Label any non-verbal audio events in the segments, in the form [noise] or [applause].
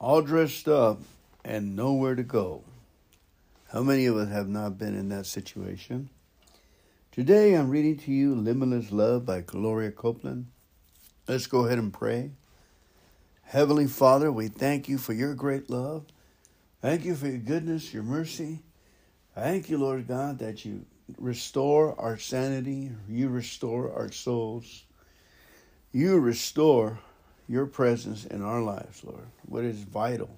all dressed up and nowhere to go. How many of us have not been in that situation? Today I'm reading to you Limitless Love by Gloria Copeland. Let's go ahead and pray. Heavenly Father, we thank you for your great love. Thank you for your goodness, your mercy. Thank you, Lord God, that you restore our sanity, you restore our souls, you restore your presence in our lives, Lord, what is vital.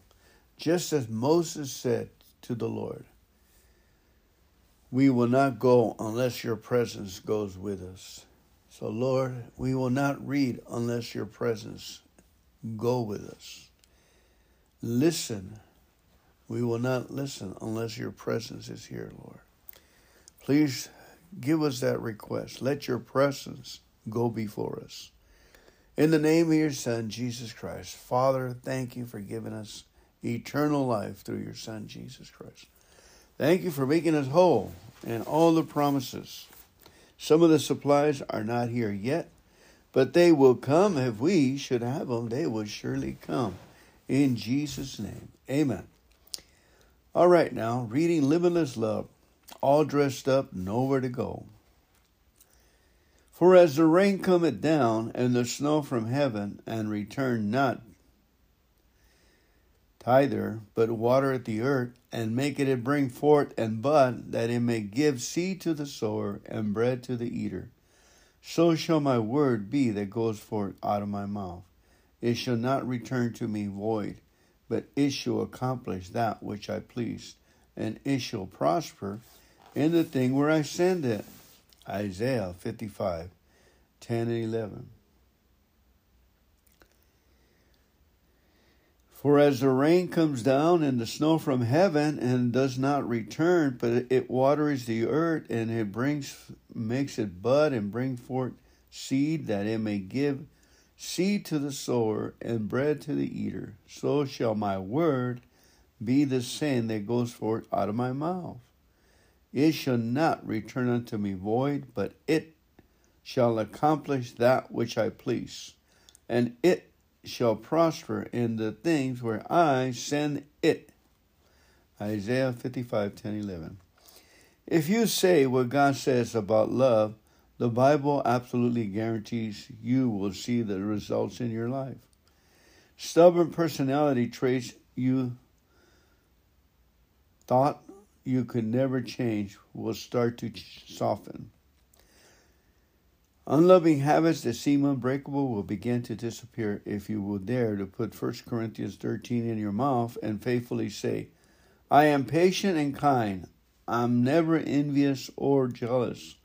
Just as Moses said to the Lord, we will not go unless your presence goes with us. So, Lord, we will not read unless your presence go with us. Listen. We will not listen unless your presence is here, Lord. Please give us that request. Let your presence go before us. In the name of your Son, Jesus Christ, Father, thank you for giving us eternal life through your Son, Jesus Christ. Thank you for making us whole and all the promises. Some of the supplies are not here yet, but they will come if we should have them. They will surely come. In Jesus' name, amen. All right, now, reading Limitless Love all dressed up, nowhere to go. For as the rain cometh down, and the snow from heaven, and return not thither, but watereth the earth, and maketh it bring forth and bud, that it may give seed to the sower, and bread to the eater. So shall my word be that goes forth out of my mouth. It shall not return to me void, but it shall accomplish that which I please, and it shall prosper in the thing where I send it. Isaiah 55, 10 and 11. For as the rain comes down and the snow from heaven and does not return, but it waters the earth and it brings makes it bud and bring forth seed that it may give seed to the sower and bread to the eater, so shall my word be the same that goes forth out of my mouth. It shall not return unto me void, but it shall accomplish that which I please, and it shall prosper in the things where I send it. Isaiah 55 10 11. If you say what God says about love, the Bible absolutely guarantees you will see the results in your life. Stubborn personality traits you thought you could never change will start to soften. Unloving habits that seem unbreakable will begin to disappear if you will dare to put 1 Corinthians 13 in your mouth and faithfully say, I am patient and kind. I'm never envious or jealous.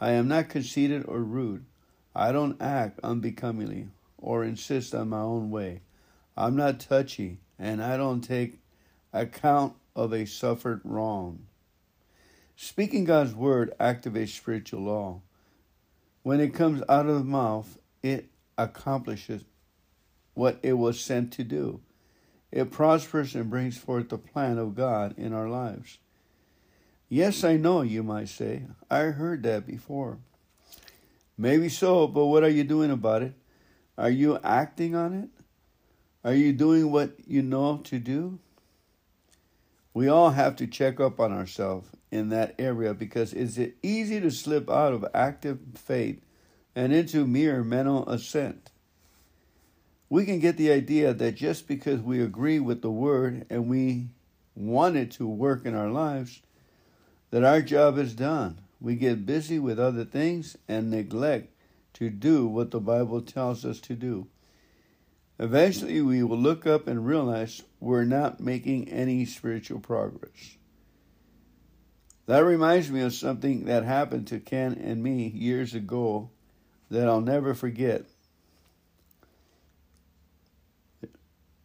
I am not conceited or rude. I don't act unbecomingly or insist on my own way. I'm not touchy and I don't take account of a suffered wrong. Speaking God's word activates spiritual law. When it comes out of the mouth, it accomplishes what it was sent to do. It prospers and brings forth the plan of God in our lives. Yes, I know, you might say. I heard that before. Maybe so, but what are you doing about it? Are you acting on it? Are you doing what you know to do? We all have to check up on ourselves in that area because it's easy to slip out of active faith and into mere mental assent. We can get the idea that just because we agree with the word and we want it to work in our lives, that our job is done. We get busy with other things and neglect to do what the Bible tells us to do. Eventually, we will look up and realize we're not making any spiritual progress. That reminds me of something that happened to Ken and me years ago that I'll never forget.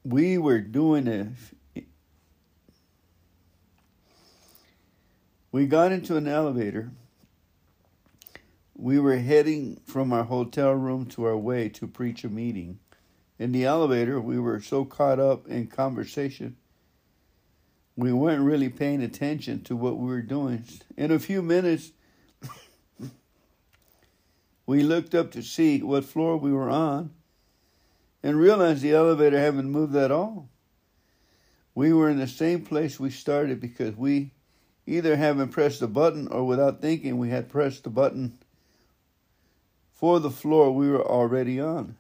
We were doing a. We got into an elevator. We were heading from our hotel room to our way to preach a meeting in the elevator, we were so caught up in conversation, we weren't really paying attention to what we were doing. In a few minutes, [laughs] we looked up to see what floor we were on and realized the elevator hadn't moved at all. We were in the same place we started because we either haven't pressed the button or without thinking we had pressed the button for the floor we were already on.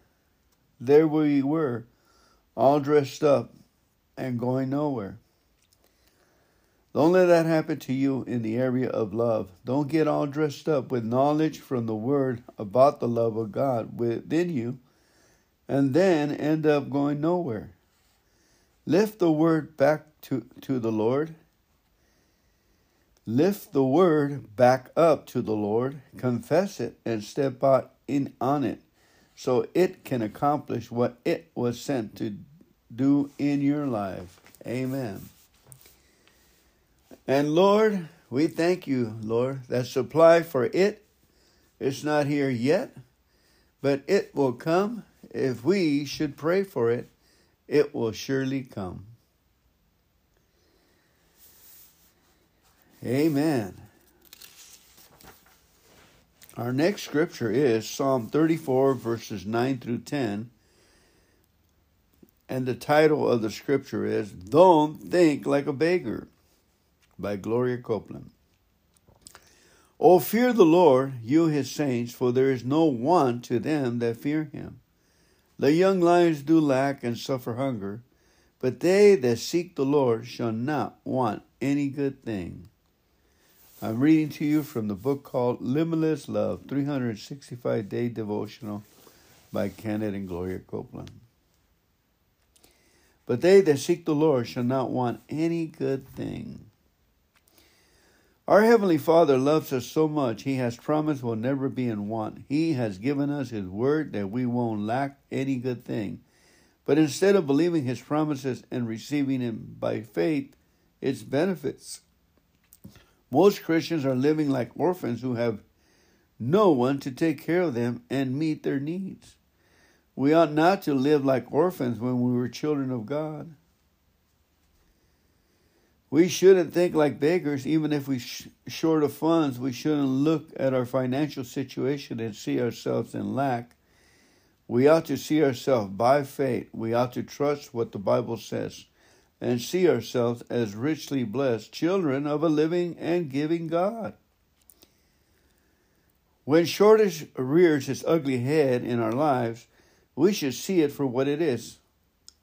There we were, all dressed up and going nowhere. Don't let that happen to you in the area of love. Don't get all dressed up with knowledge from the Word about the love of God within you and then end up going nowhere. Lift the Word back to, to the Lord. Lift the Word back up to the Lord. Confess it and step out in, on it so it can accomplish what it was sent to do in your life. Amen. And Lord, we thank you, Lord, that supply for it is not here yet, but it will come. If we should pray for it, it will surely come. Amen. Our next scripture is Psalm 34, verses 9 through 10. And the title of the scripture is Don't Think Like a Beggar by Gloria Copeland. O fear the Lord, you his saints, for there is no want to them that fear him. The young lions do lack and suffer hunger, but they that seek the Lord shall not want any good thing. I'm reading to you from the book called Limitless Love 365 Day Devotional by Kenneth and Gloria Copeland. But they that seek the Lord shall not want any good thing. Our Heavenly Father loves us so much, He has promised we'll never be in want. He has given us His word that we won't lack any good thing. But instead of believing His promises and receiving Him by faith, its benefits, most Christians are living like orphans who have no one to take care of them and meet their needs. We ought not to live like orphans when we were children of God. We shouldn't think like beggars, even if we sh- short of funds. We shouldn't look at our financial situation and see ourselves in lack. We ought to see ourselves by faith. We ought to trust what the Bible says and see ourselves as richly blessed children of a living and giving God. When shortage rears its ugly head in our lives, we should see it for what it is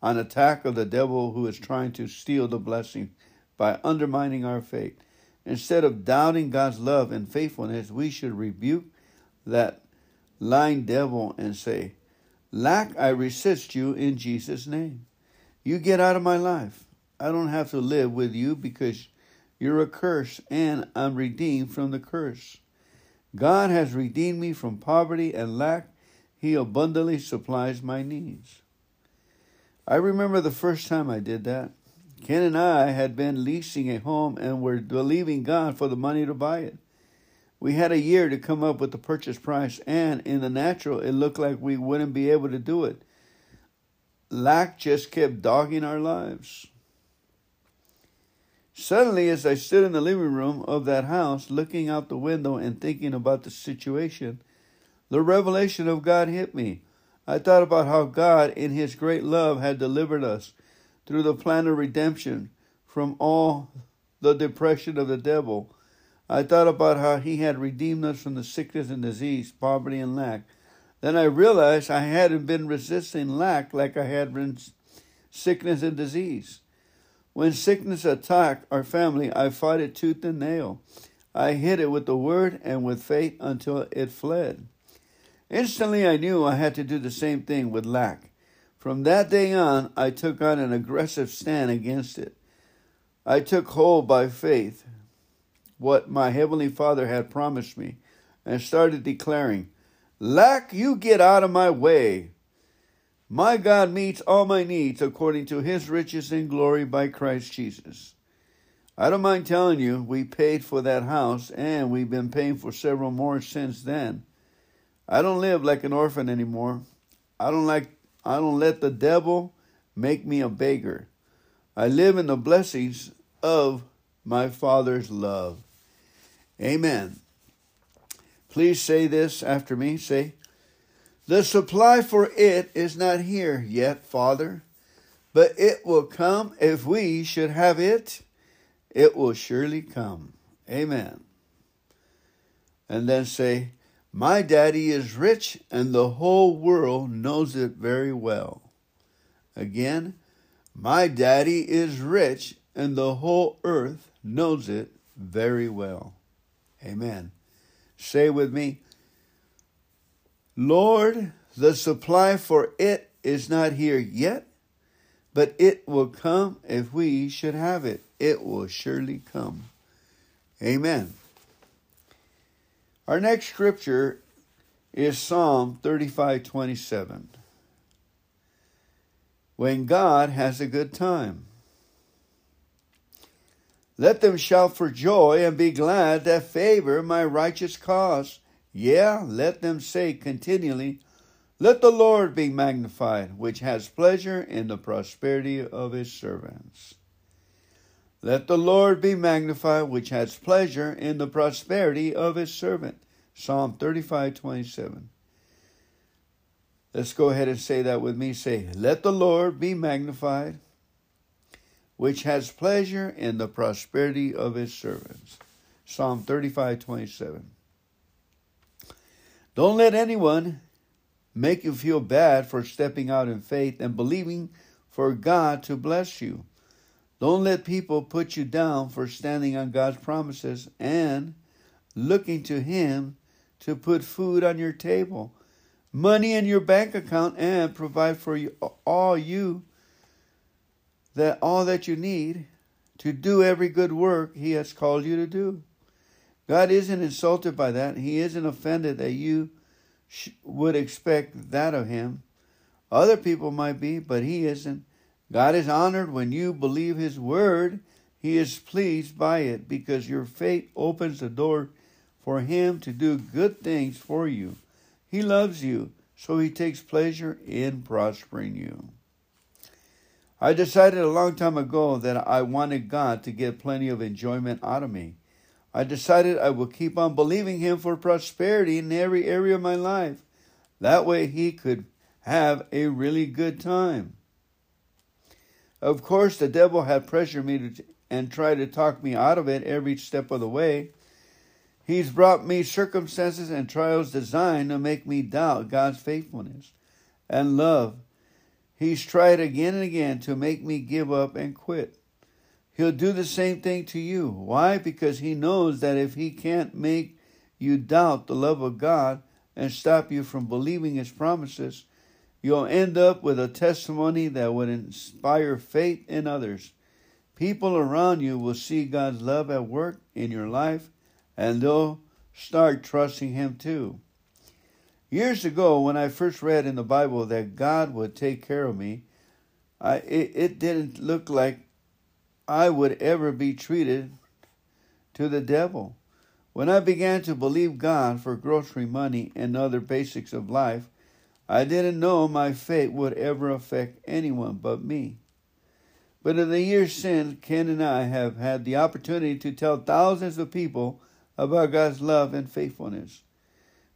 an attack of the devil who is trying to steal the blessing by undermining our faith. Instead of doubting God's love and faithfulness, we should rebuke that lying devil and say, Lack, I resist you in Jesus' name. You get out of my life. I don't have to live with you because you're a curse and I'm redeemed from the curse. God has redeemed me from poverty and lack. He abundantly supplies my needs. I remember the first time I did that. Ken and I had been leasing a home and were believing God for the money to buy it. We had a year to come up with the purchase price, and in the natural, it looked like we wouldn't be able to do it. Lack just kept dogging our lives. Suddenly, as I stood in the living room of that house, looking out the window and thinking about the situation, the revelation of God hit me. I thought about how God, in His great love, had delivered us through the plan of redemption from all the depression of the devil. I thought about how he had redeemed us from the sickness and disease, poverty and lack. Then I realized I hadn't been resisting lack like I had been sickness and disease. When sickness attacked our family, I fought it tooth and nail. I hit it with the word and with faith until it fled. Instantly, I knew I had to do the same thing with lack. From that day on, I took on an aggressive stand against it. I took hold by faith what my Heavenly Father had promised me and started declaring, Lack, you get out of my way. My God meets all my needs according to his riches and glory by Christ Jesus. I don't mind telling you, we paid for that house and we've been paying for several more since then. I don't live like an orphan anymore. I don't like I don't let the devil make me a beggar. I live in the blessings of my Father's love. Amen. Please say this after me. Say, The supply for it is not here yet, Father, but it will come if we should have it. It will surely come. Amen. And then say, My daddy is rich, and the whole world knows it very well. Again, my daddy is rich, and the whole earth knows it very well. Amen. Say with me, Lord, the supply for it is not here yet, but it will come if we should have it. It will surely come. Amen. Our next scripture is Psalm 35 27 when God has a good time. Let them shout for joy and be glad that favor my righteous cause. Yeah, let them say continually, Let the Lord be magnified, which has pleasure in the prosperity of his servants. Let the Lord be magnified, which has pleasure in the prosperity of his servant. Psalm 35 27. Let's go ahead and say that with me. Say, Let the Lord be magnified, which has pleasure in the prosperity of his servants. Psalm 35 27. Don't let anyone make you feel bad for stepping out in faith and believing for God to bless you. Don't let people put you down for standing on God's promises and looking to Him to put food on your table money in your bank account and provide for you all you that all that you need to do every good work he has called you to do. God isn't insulted by that. He isn't offended that you sh- would expect that of him. Other people might be, but he isn't. God is honored when you believe his word. He is pleased by it because your faith opens the door for him to do good things for you. He loves you, so he takes pleasure in prospering you. I decided a long time ago that I wanted God to get plenty of enjoyment out of me. I decided I would keep on believing Him for prosperity in every area of my life. That way He could have a really good time. Of course, the devil had pressured me to, and tried to talk me out of it every step of the way. He's brought me circumstances and trials designed to make me doubt God's faithfulness and love. He's tried again and again to make me give up and quit. He'll do the same thing to you. Why? Because he knows that if he can't make you doubt the love of God and stop you from believing his promises, you'll end up with a testimony that would inspire faith in others. People around you will see God's love at work in your life and they'll start trusting Him too. Years ago, when I first read in the Bible that God would take care of me, I, it, it didn't look like I would ever be treated to the devil. When I began to believe God for grocery money and other basics of life, I didn't know my fate would ever affect anyone but me. But in the years since, Ken and I have had the opportunity to tell thousands of people about God's love and faithfulness.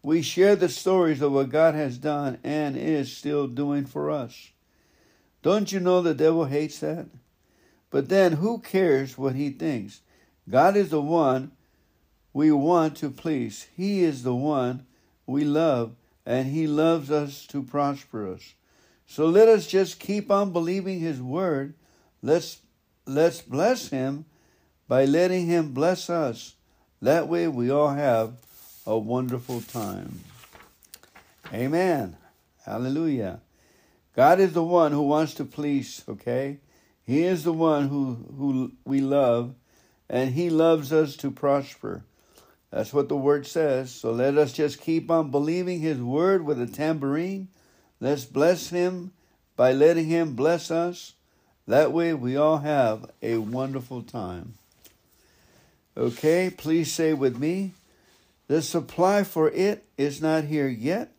We share the stories of what God has done and is still doing for us. Don't you know the devil hates that? But then who cares what he thinks? God is the one we want to please. He is the one we love, and he loves us to prosper us. So let us just keep on believing his word. Let's let's bless him by letting him bless us. That way we all have a wonderful time. Amen. Hallelujah. God is the one who wants to please, okay? He is the one who, who we love, and He loves us to prosper. That's what the word says. So let us just keep on believing His word with a tambourine. Let's bless Him by letting Him bless us. That way we all have a wonderful time. Okay, please say with me the supply for it is not here yet,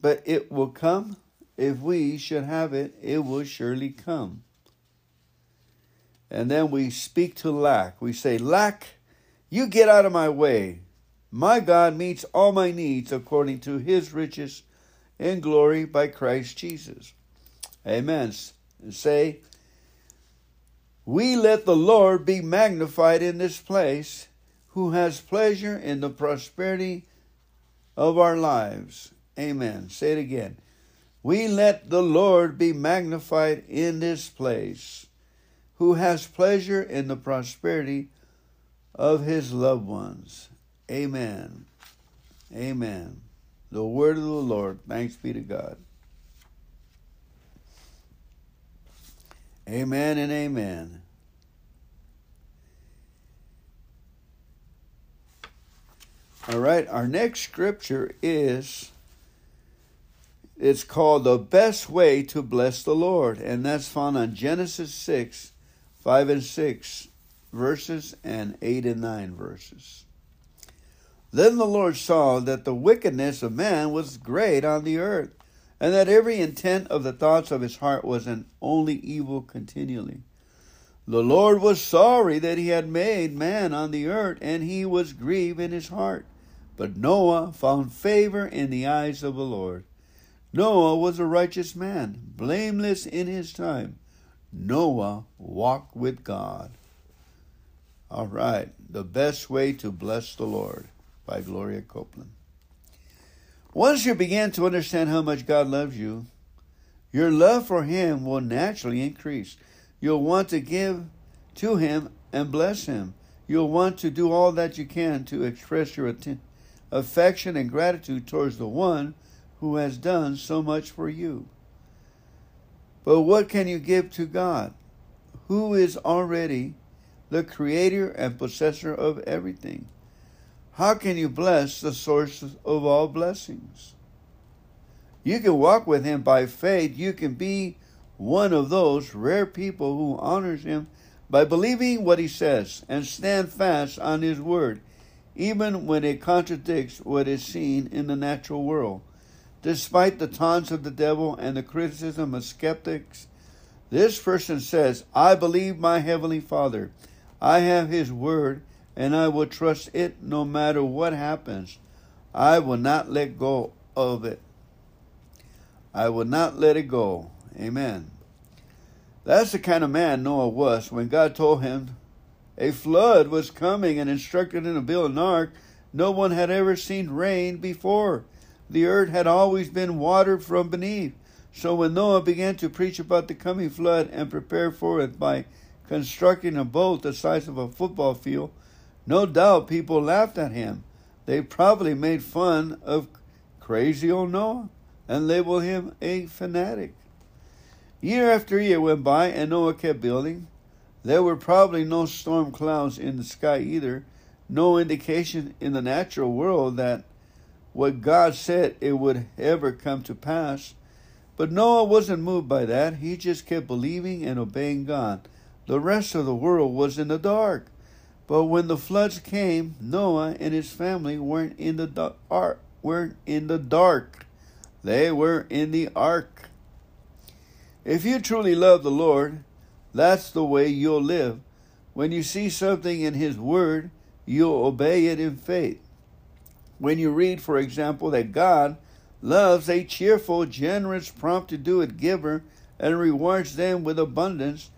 but it will come. If we should have it, it will surely come. And then we speak to lack. We say, Lack, you get out of my way. My God meets all my needs according to his riches in glory by Christ Jesus. Amen. say, We let the Lord be magnified in this place, who has pleasure in the prosperity of our lives. Amen. Say it again. We let the Lord be magnified in this place, who has pleasure in the prosperity of his loved ones. Amen. Amen. The word of the Lord. Thanks be to God. Amen and amen. All right, our next scripture is it's called the best way to bless the Lord, and that's found on Genesis 6, 5 and 6 verses and 8 and 9 verses. Then the Lord saw that the wickedness of man was great on the earth, and that every intent of the thoughts of his heart was an only evil continually. The Lord was sorry that he had made man on the earth, and he was grieved in his heart. But Noah found favor in the eyes of the Lord. Noah was a righteous man, blameless in his time. Noah walked with God. All right, The Best Way to Bless the Lord by Gloria Copeland. Once you begin to understand how much God loves you, your love for Him will naturally increase. You'll want to give to Him and bless Him. You'll want to do all that you can to express your affection and gratitude towards the one who has done so much for you. But what can you give to God, who is already the creator and possessor of everything? How can you bless the source of all blessings? You can walk with him by faith. You can be one of those rare people who honors him by believing what he says and stand fast on his word, even when it contradicts what is seen in the natural world. Despite the taunts of the devil and the criticism of skeptics, this person says, I believe my heavenly Father. I have his word and I will trust it no matter what happens. I will not let go of it. I will not let it go. Amen. That's the kind of man Noah was when God told him a flood was coming and instructed him to build an ark. No one had ever seen rain before. The earth had always been watered from beneath. So when Noah began to preach about the coming flood and prepare for it by constructing a boat the size of a football field, no doubt people laughed at him. They probably made fun of crazy old Noah and labeled him a fanatic. Year after year went by and Noah kept building. There were probably no storm clouds in the sky either, no indication in the natural world that what God said it would ever come to pass. But Noah wasn't moved by that. He just kept believing and obeying God. The rest of the world was in the dark. But when the floods came, Noah and his family weren't in the ark. Weren't in the dark. They were in the ark. If you truly love the Lord, that's the way you'll live. When you see something in His Word, you'll obey it in faith. When you read, for example, that God loves a cheerful, generous, prompt to do it giver and rewards them with abundance,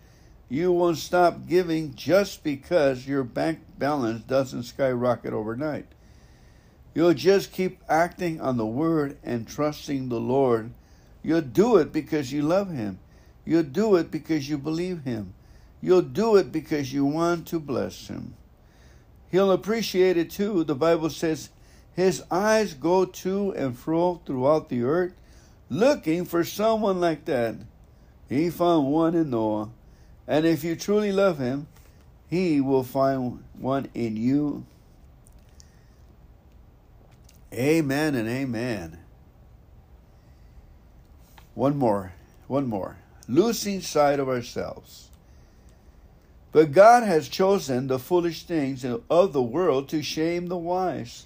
you won't stop giving just because your bank balance doesn't skyrocket overnight. You'll just keep acting on the word and trusting the Lord. You'll do it because you love Him. You'll do it because you believe Him. You'll do it because you want to bless Him. He'll appreciate it too. The Bible says, His eyes go to and fro throughout the earth, looking for someone like that. He found one in Noah. And if you truly love him, he will find one in you. Amen and amen. One more, one more. Losing sight of ourselves. But God has chosen the foolish things of the world to shame the wise.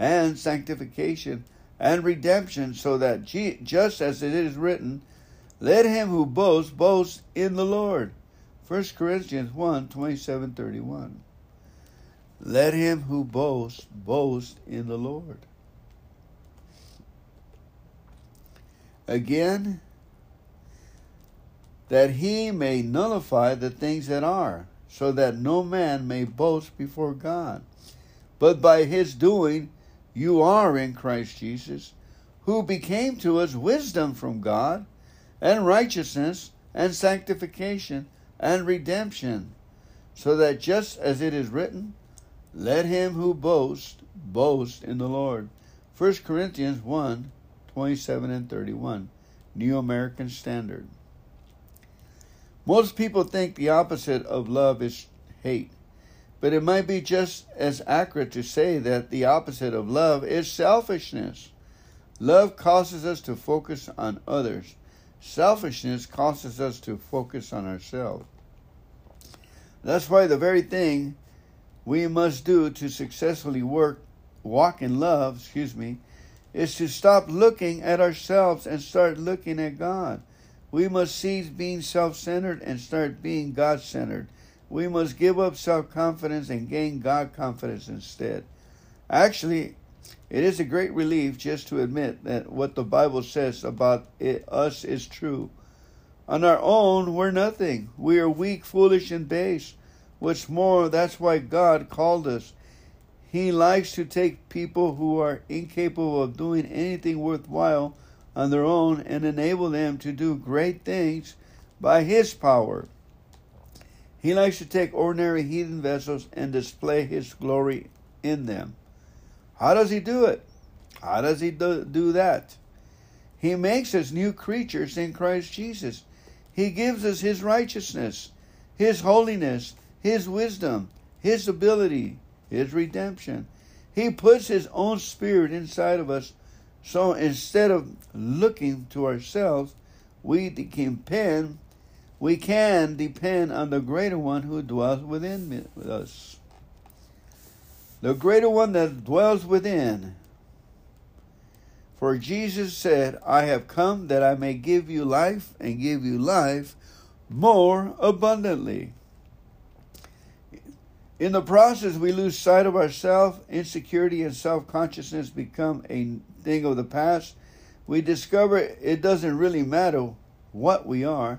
and sanctification and redemption, so that just as it is written, let him who boasts boast in the Lord. 1 Corinthians 1 27 31. Let him who boasts boast in the Lord. Again, that he may nullify the things that are, so that no man may boast before God. But by his doing, you are in Christ Jesus, who became to us wisdom from God, and righteousness, and sanctification, and redemption, so that just as it is written, let him who boasts boast in the Lord. 1 Corinthians 1 27 and 31, New American Standard. Most people think the opposite of love is hate, but it might be just as accurate to say that the opposite of love is selfishness. Love causes us to focus on others. Selfishness causes us to focus on ourselves. That's why the very thing we must do to successfully work walk in love, excuse me, is to stop looking at ourselves and start looking at God. We must cease being self centered and start being God centered. We must give up self confidence and gain God confidence instead. Actually, it is a great relief just to admit that what the Bible says about it, us is true. On our own, we're nothing. We are weak, foolish, and base. What's more, that's why God called us. He likes to take people who are incapable of doing anything worthwhile on their own and enable them to do great things by His power. He likes to take ordinary heathen vessels and display His glory in them. How does He do it? How does He do, do that? He makes us new creatures in Christ Jesus. He gives us His righteousness, His holiness, His wisdom, His ability, His redemption. He puts His own Spirit inside of us so instead of looking to ourselves, we depend, we can depend on the greater one who dwells within us. The greater one that dwells within. For Jesus said, I have come that I may give you life and give you life more abundantly. In the process, we lose sight of ourselves. Insecurity and self consciousness become a thing of the past. We discover it doesn't really matter what we are,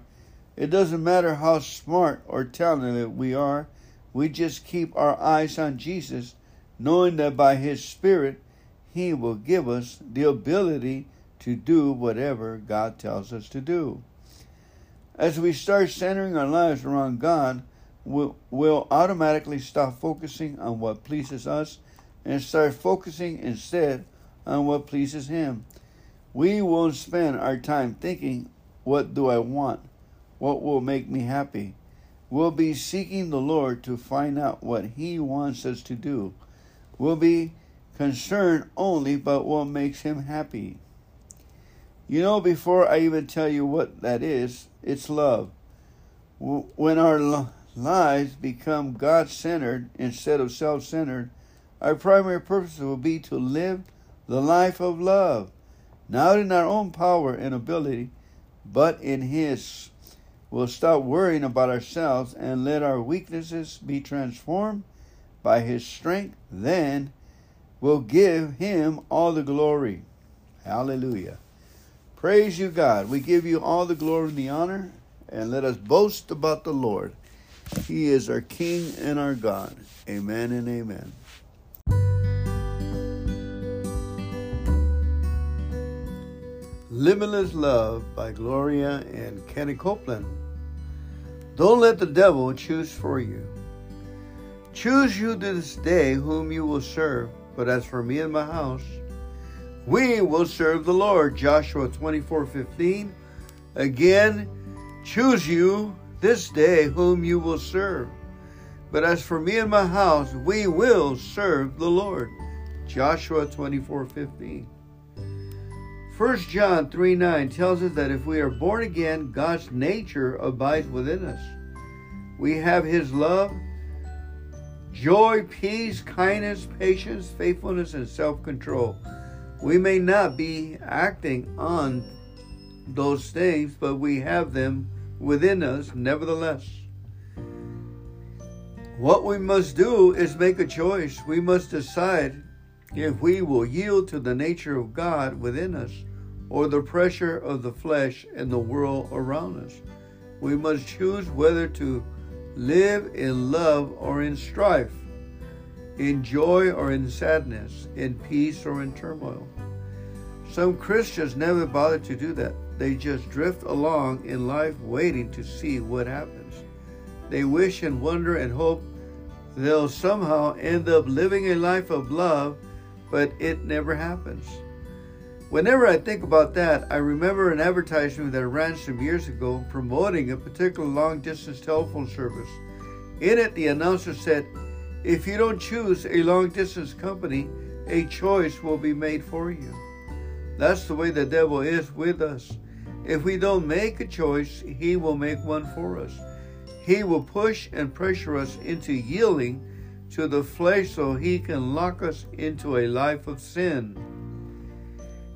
it doesn't matter how smart or talented we are. We just keep our eyes on Jesus, knowing that by His Spirit, He will give us the ability to do whatever God tells us to do. As we start centering our lives around God, we'll, we'll automatically stop focusing on what pleases us and start focusing instead on what pleases Him. We won't spend our time thinking, What do I want? What will make me happy? We'll be seeking the Lord to find out what He wants us to do. We'll be concerned only about what makes Him happy. You know, before I even tell you what that is, it's love. When our lives become God centered instead of self centered, our primary purpose will be to live the life of love, not in our own power and ability, but in His. We'll stop worrying about ourselves and let our weaknesses be transformed by His strength. Then we'll give Him all the glory. Hallelujah. Praise you, God. We give you all the glory and the honor, and let us boast about the Lord. He is our King and our God. Amen and amen. Limitless Love by Gloria and Kenny Copeland. Don't let the devil choose for you. Choose you this day whom you will serve, but as for me and my house, we will serve the Lord. Joshua 24 15. Again, choose you this day whom you will serve. But as for me and my house, we will serve the Lord. Joshua 24 15. 1 John 3 9 tells us that if we are born again, God's nature abides within us. We have His love, joy, peace, kindness, patience, faithfulness, and self control. We may not be acting on those things, but we have them within us nevertheless. What we must do is make a choice. We must decide if we will yield to the nature of God within us or the pressure of the flesh and the world around us. We must choose whether to live in love or in strife, in joy or in sadness, in peace or in turmoil. Some Christians never bother to do that. They just drift along in life waiting to see what happens. They wish and wonder and hope they'll somehow end up living a life of love, but it never happens. Whenever I think about that, I remember an advertisement that ran some years ago promoting a particular long distance telephone service. In it, the announcer said, If you don't choose a long distance company, a choice will be made for you. That's the way the devil is with us. If we don't make a choice, he will make one for us. He will push and pressure us into yielding to the flesh so he can lock us into a life of sin.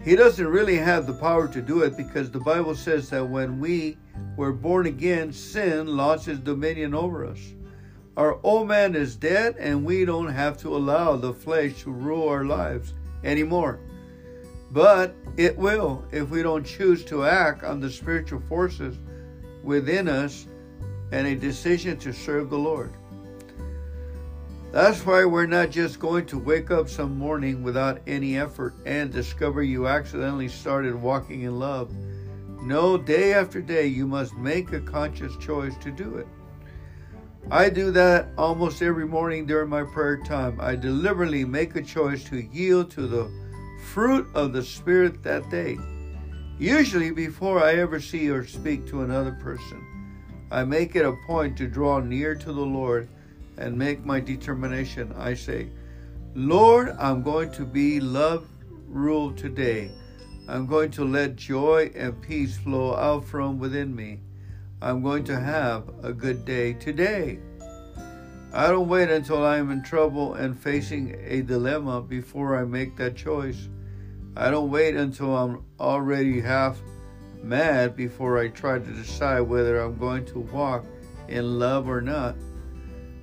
He doesn't really have the power to do it because the Bible says that when we were born again, sin lost its dominion over us. Our old man is dead, and we don't have to allow the flesh to rule our lives anymore. But it will if we don't choose to act on the spiritual forces within us and a decision to serve the Lord. That's why we're not just going to wake up some morning without any effort and discover you accidentally started walking in love. No, day after day, you must make a conscious choice to do it. I do that almost every morning during my prayer time. I deliberately make a choice to yield to the fruit of the Spirit that day. Usually, before I ever see or speak to another person, I make it a point to draw near to the Lord and make my determination. I say, Lord, I'm going to be love ruled today. I'm going to let joy and peace flow out from within me. I'm going to have a good day today. I don't wait until I am in trouble and facing a dilemma before I make that choice. I don't wait until I'm already half mad before I try to decide whether I'm going to walk in love or not.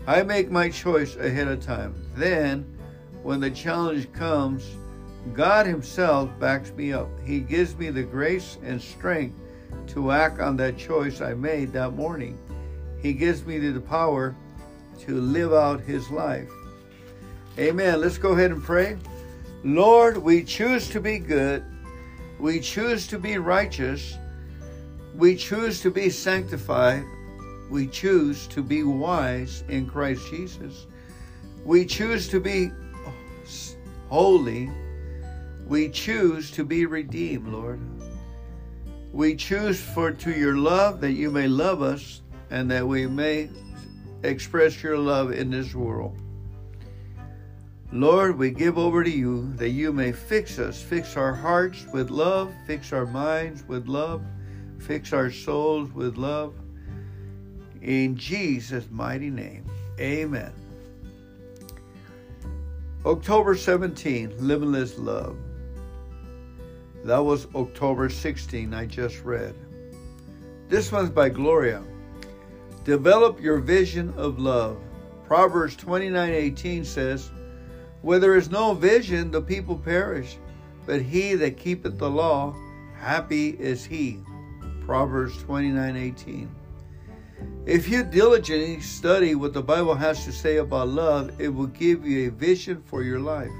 I make my choice ahead of time. Then, when the challenge comes, God Himself backs me up. He gives me the grace and strength to act on that choice I made that morning. He gives me the power to live out His life. Amen. Let's go ahead and pray. Lord, we choose to be good. We choose to be righteous. We choose to be sanctified we choose to be wise in Christ Jesus. We choose to be holy. We choose to be redeemed, Lord. We choose for to your love that you may love us and that we may express your love in this world. Lord, we give over to you that you may fix us, fix our hearts with love, fix our minds with love, fix our souls with love. In Jesus' mighty name, amen. October 17, Limitless Love. That was October 16, I just read. This one's by Gloria. Develop your vision of love. Proverbs 29:18 says, Where there is no vision, the people perish, but he that keepeth the law, happy is he. Proverbs 29:18. If you diligently study what the Bible has to say about love, it will give you a vision for your life.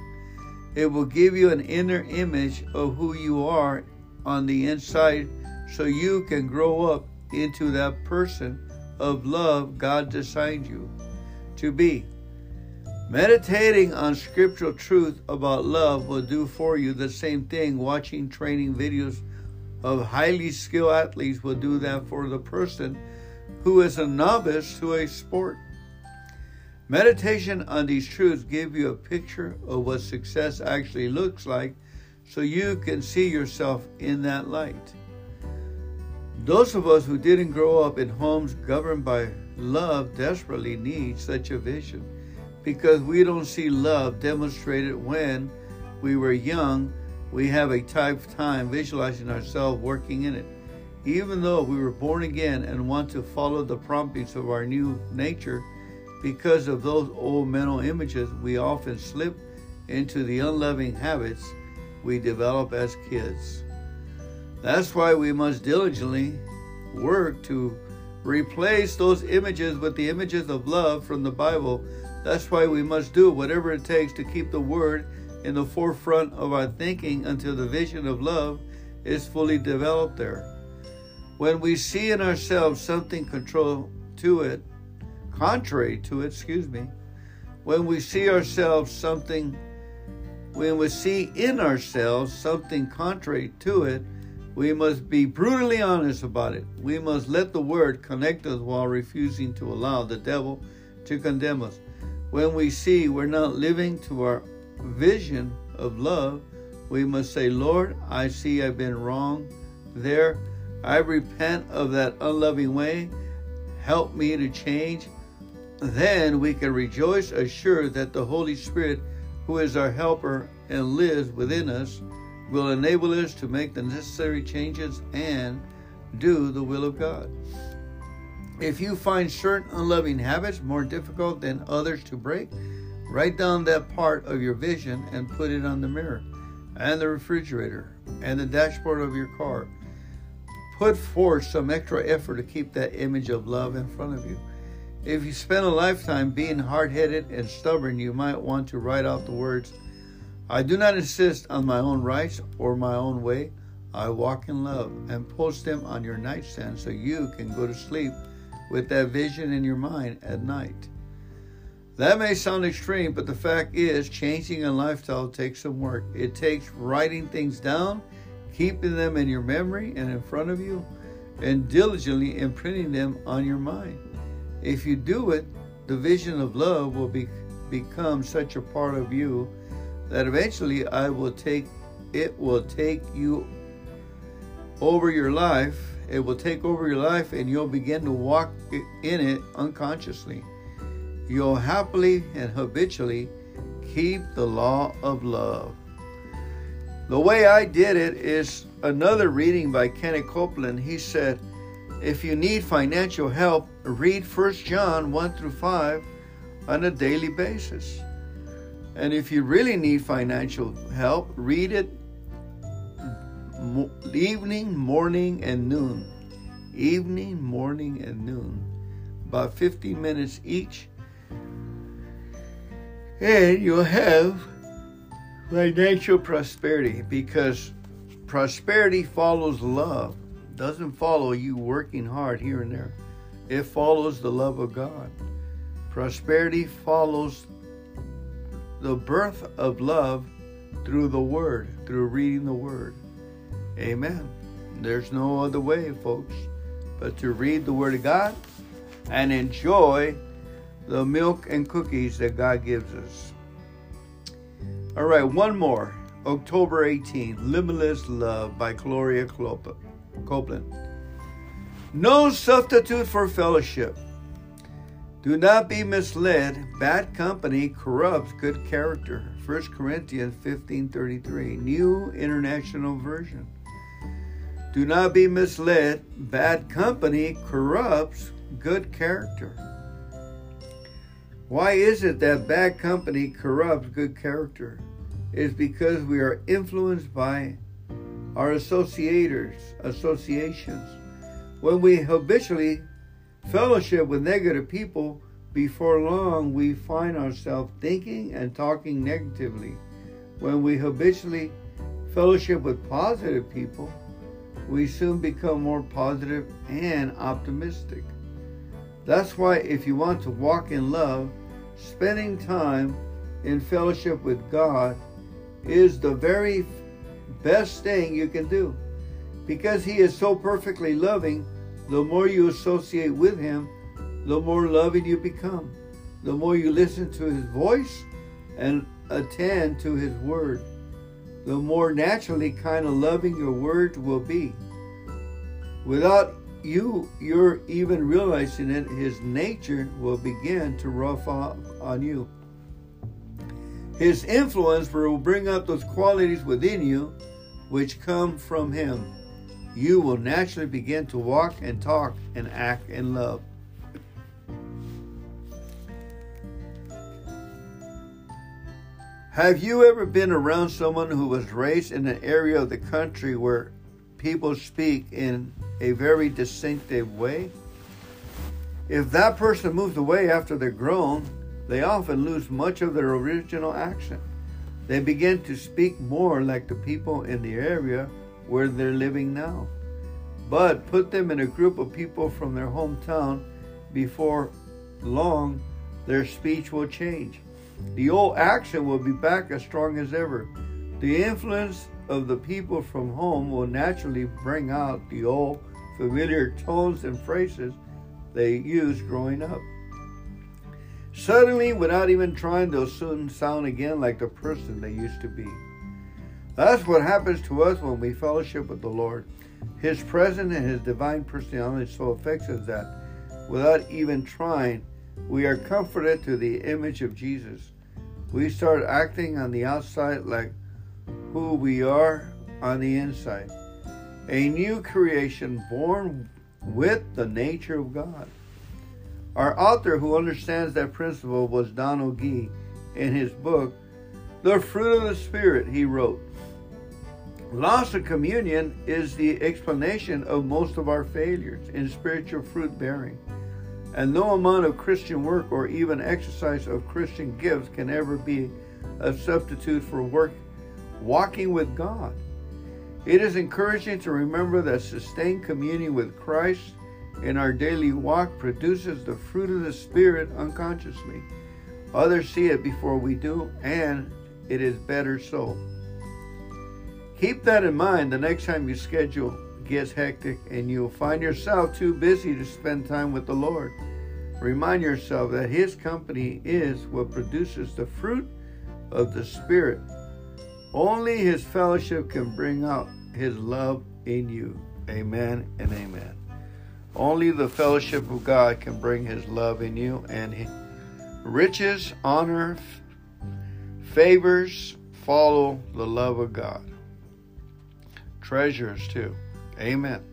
It will give you an inner image of who you are on the inside so you can grow up into that person of love God designed you to be. Meditating on scriptural truth about love will do for you the same thing watching training videos of highly skilled athletes will do that for the person who is a novice to a sport. Meditation on these truths give you a picture of what success actually looks like so you can see yourself in that light. Those of us who didn't grow up in homes governed by love desperately need such a vision because we don't see love demonstrated when we were young. We have a tough time visualizing ourselves working in it. Even though we were born again and want to follow the promptings of our new nature, because of those old mental images, we often slip into the unloving habits we develop as kids. That's why we must diligently work to replace those images with the images of love from the Bible. That's why we must do whatever it takes to keep the Word in the forefront of our thinking until the vision of love is fully developed there. When we see in ourselves something control to it, contrary to it, excuse me, when we see ourselves something when we see in ourselves something contrary to it, we must be brutally honest about it. We must let the word connect us while refusing to allow the devil to condemn us. When we see we're not living to our vision of love, we must say, Lord, I see I've been wrong there. I repent of that unloving way. Help me to change. Then we can rejoice assured that the Holy Spirit who is our helper and lives within us, will enable us to make the necessary changes and do the will of God. If you find certain unloving habits more difficult than others to break, write down that part of your vision and put it on the mirror and the refrigerator and the dashboard of your car. Put forth some extra effort to keep that image of love in front of you. If you spend a lifetime being hard headed and stubborn, you might want to write out the words I do not insist on my own rights or my own way. I walk in love and post them on your nightstand so you can go to sleep with that vision in your mind at night. That may sound extreme, but the fact is, changing a lifestyle takes some work. It takes writing things down, keeping them in your memory and in front of you, and diligently imprinting them on your mind. If you do it, the vision of love will be, become such a part of you that eventually I will take it will take you over your life. It will take over your life and you'll begin to walk in it unconsciously. You'll happily and habitually keep the law of love. The way I did it is another reading by Kenneth Copeland. He said, if you need financial help, read 1 John 1 through 5 on a daily basis. And if you really need financial help, read it evening, morning, and noon. Evening, morning, and noon. About 50 minutes each. And you'll have financial prosperity because prosperity follows love doesn't follow you working hard here and there. It follows the love of God. Prosperity follows the birth of love through the Word, through reading the Word. Amen. There's no other way, folks, but to read the Word of God and enjoy the milk and cookies that God gives us. All right, one more. October 18, Limitless Love by Gloria. Copeland. No substitute for fellowship. Do not be misled. Bad company corrupts good character. 1 Corinthians 15:33, New International Version. Do not be misled. Bad company corrupts good character. Why is it that bad company corrupts good character? It's because we are influenced by our associators, associations. When we habitually fellowship with negative people, before long we find ourselves thinking and talking negatively. When we habitually fellowship with positive people, we soon become more positive and optimistic. That's why, if you want to walk in love, spending time in fellowship with God is the very best thing you can do. Because He is so perfectly loving, the more you associate with Him, the more loving you become. The more you listen to His voice and attend to His word. the more naturally kind of loving your words will be. Without you, you're even realizing it, his nature will begin to rough off on you. His influence will bring up those qualities within you which come from him. You will naturally begin to walk and talk and act in love. Have you ever been around someone who was raised in an area of the country where people speak in a very distinctive way? If that person moves away after they're grown, they often lose much of their original accent. They begin to speak more like the people in the area where they're living now. But put them in a group of people from their hometown before long, their speech will change. The old accent will be back as strong as ever. The influence of the people from home will naturally bring out the old familiar tones and phrases they used growing up. Suddenly, without even trying, they'll soon sound again like the person they used to be. That's what happens to us when we fellowship with the Lord. His presence and His divine personality so affects us that, without even trying, we are comforted to the image of Jesus we start acting on the outside like who we are on the inside. A new creation born with the nature of God. Our author, who understands that principle, was Donald Gee. In his book, The Fruit of the Spirit, he wrote Loss of communion is the explanation of most of our failures in spiritual fruit bearing and no amount of Christian work or even exercise of Christian gifts can ever be a substitute for work walking with God. It is encouraging to remember that sustained communion with Christ in our daily walk produces the fruit of the Spirit unconsciously. Others see it before we do, and it is better so. Keep that in mind the next time your schedule gets hectic and you'll find yourself too busy to spend time with the Lord. Remind yourself that His company is what produces the fruit of the Spirit. Only His fellowship can bring out His love in you. Amen and amen. Only the fellowship of God can bring His love in you, and riches, honor, favors follow the love of God. Treasures too. Amen.